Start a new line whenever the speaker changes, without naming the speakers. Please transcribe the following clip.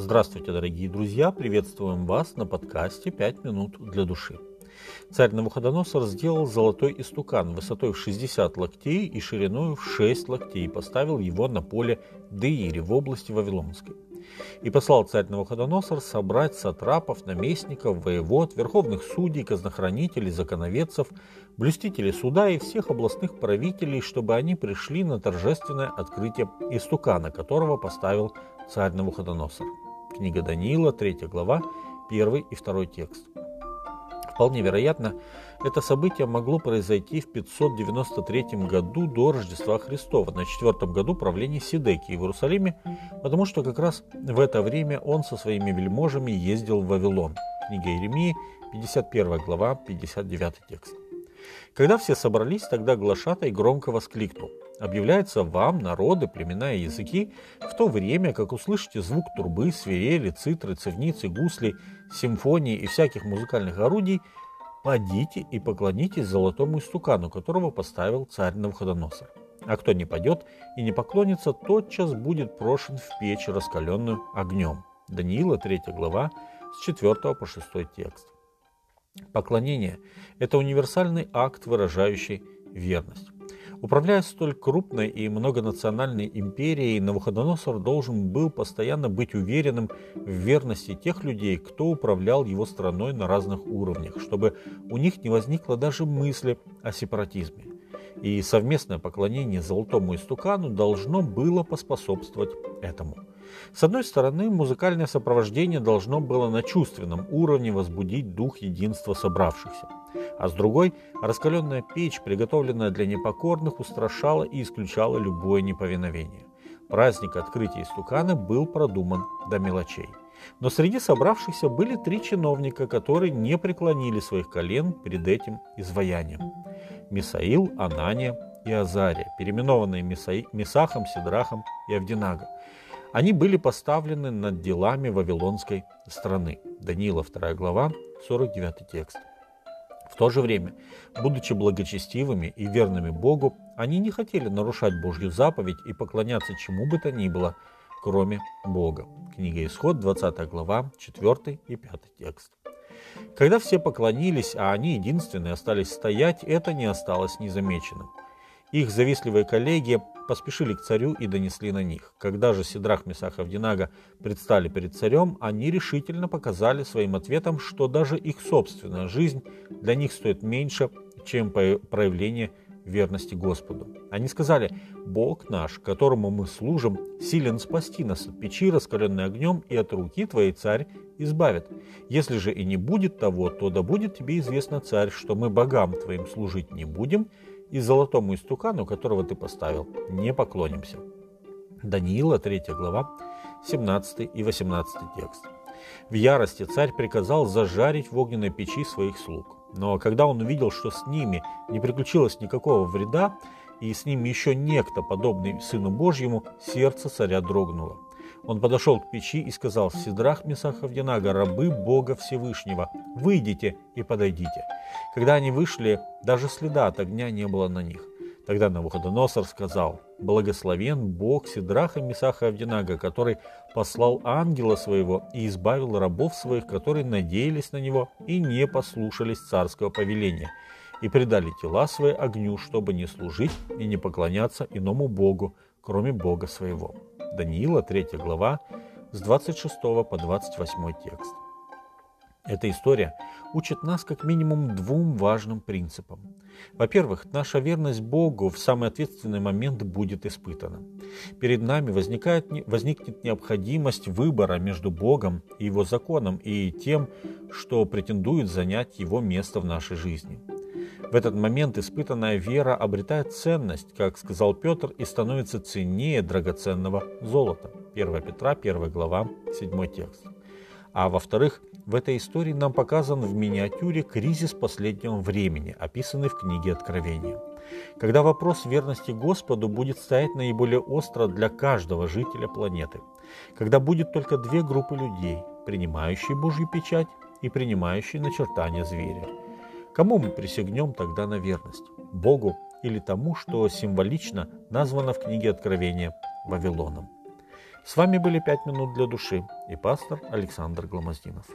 Здравствуйте, дорогие друзья! Приветствуем вас на подкасте «Пять минут для души». Царь Навуходоносор сделал золотой истукан высотой в 60 локтей и шириной в 6 локтей и поставил его на поле Деири в области Вавилонской. И послал царь Навуходоносор собрать сатрапов, наместников, воевод, верховных судей, казнохранителей, законоведцев, блюстителей суда и всех областных правителей, чтобы они пришли на торжественное открытие истукана, которого поставил царь Навуходоносор. Книга Даниила, 3 глава, 1 и 2 текст. Вполне вероятно, это событие могло произойти в 593 году до Рождества Христова, на четвертом году правления Сидекии в Иерусалиме, потому что как раз в это время он со своими вельможами ездил в Вавилон. Книга Иеремии, 51 глава, 59 текст. Когда все собрались, тогда глашатай громко воскликнул. Объявляется вам, народы, племена и языки, в то время, как услышите звук трубы, свирели, цитры, цевницы, гусли, симфонии и всяких музыкальных орудий, подите и поклонитесь золотому истукану, которого поставил царь Навуходоносор. А кто не падет и не поклонится, тотчас будет прошен в печь, раскаленную огнем. Даниила, 3 глава, с 4 по 6 текст. Поклонение – это универсальный акт, выражающий верность. Управляя столь крупной и многонациональной империей, Навуходоносор должен был постоянно быть уверенным в верности тех людей, кто управлял его страной на разных уровнях, чтобы у них не возникло даже мысли о сепаратизме. И совместное поклонение золотому истукану должно было поспособствовать этому. С одной стороны, музыкальное сопровождение должно было на чувственном уровне возбудить дух единства собравшихся. А с другой, раскаленная печь, приготовленная для непокорных, устрашала и исключала любое неповиновение. Праздник открытия истукана был продуман до мелочей. Но среди собравшихся были три чиновника, которые не преклонили своих колен перед этим изваянием. Мисаил, Анания и Азария, переименованные Мисахом, Сидрахом и Авдинага. Они были поставлены над делами Вавилонской страны. Даниила 2 глава, 49 текст. В то же время, будучи благочестивыми и верными Богу, они не хотели нарушать Божью заповедь и поклоняться чему бы то ни было, кроме Бога. Книга Исход, 20 глава, 4 и 5 текст. Когда все поклонились, а они единственные остались стоять, это не осталось незамеченным. Их завистливые коллеги поспешили к царю и донесли на них. Когда же Сидрах, Месах и Авдинага предстали перед царем, они решительно показали своим ответом, что даже их собственная жизнь для них стоит меньше, чем проявление верности Господу. Они сказали, «Бог наш, которому мы служим, силен спасти нас от печи, раскаленной огнем, и от руки твоей царь избавит. Если же и не будет того, то да будет тебе известно, царь, что мы богам твоим служить не будем, и золотому истукану, которого ты поставил, не поклонимся. Даниила, 3 глава, 17 и 18 текст. В ярости царь приказал зажарить в огненной печи своих слуг. Но когда он увидел, что с ними не приключилось никакого вреда, и с ними еще некто, подобный Сыну Божьему, сердце царя дрогнуло. Он подошел к печи и сказал, «Сидрах Месах Авдинага, рабы Бога Всевышнего, выйдите и подойдите». Когда они вышли, даже следа от огня не было на них. Тогда Навуходоносор сказал, «Благословен Бог Сидраха Месаха Авдинага, который послал ангела своего и избавил рабов своих, которые надеялись на него и не послушались царского повеления, и предали тела свои огню, чтобы не служить и не поклоняться иному Богу, кроме Бога своего». Даниила, 3 глава, с 26 по 28 текст. Эта история учит нас как минимум двум важным принципам. Во-первых, наша верность Богу в самый ответственный момент будет испытана. Перед нами возникает, возникнет необходимость выбора между Богом и Его законом и тем, что претендует занять Его место в нашей жизни. В этот момент испытанная вера обретает ценность, как сказал Петр, и становится ценнее драгоценного золота. 1 Петра, 1 глава, 7 текст. А во-вторых, в этой истории нам показан в миниатюре кризис последнего времени, описанный в книге Откровения. Когда вопрос верности Господу будет стоять наиболее остро для каждого жителя планеты. Когда будет только две группы людей, принимающие Божью печать и принимающие начертания зверя. Кому мы присягнем тогда на верность? Богу или тому, что символично названо в книге Откровения Вавилоном? С вами были «Пять минут для души» и пастор Александр Гломоздинов.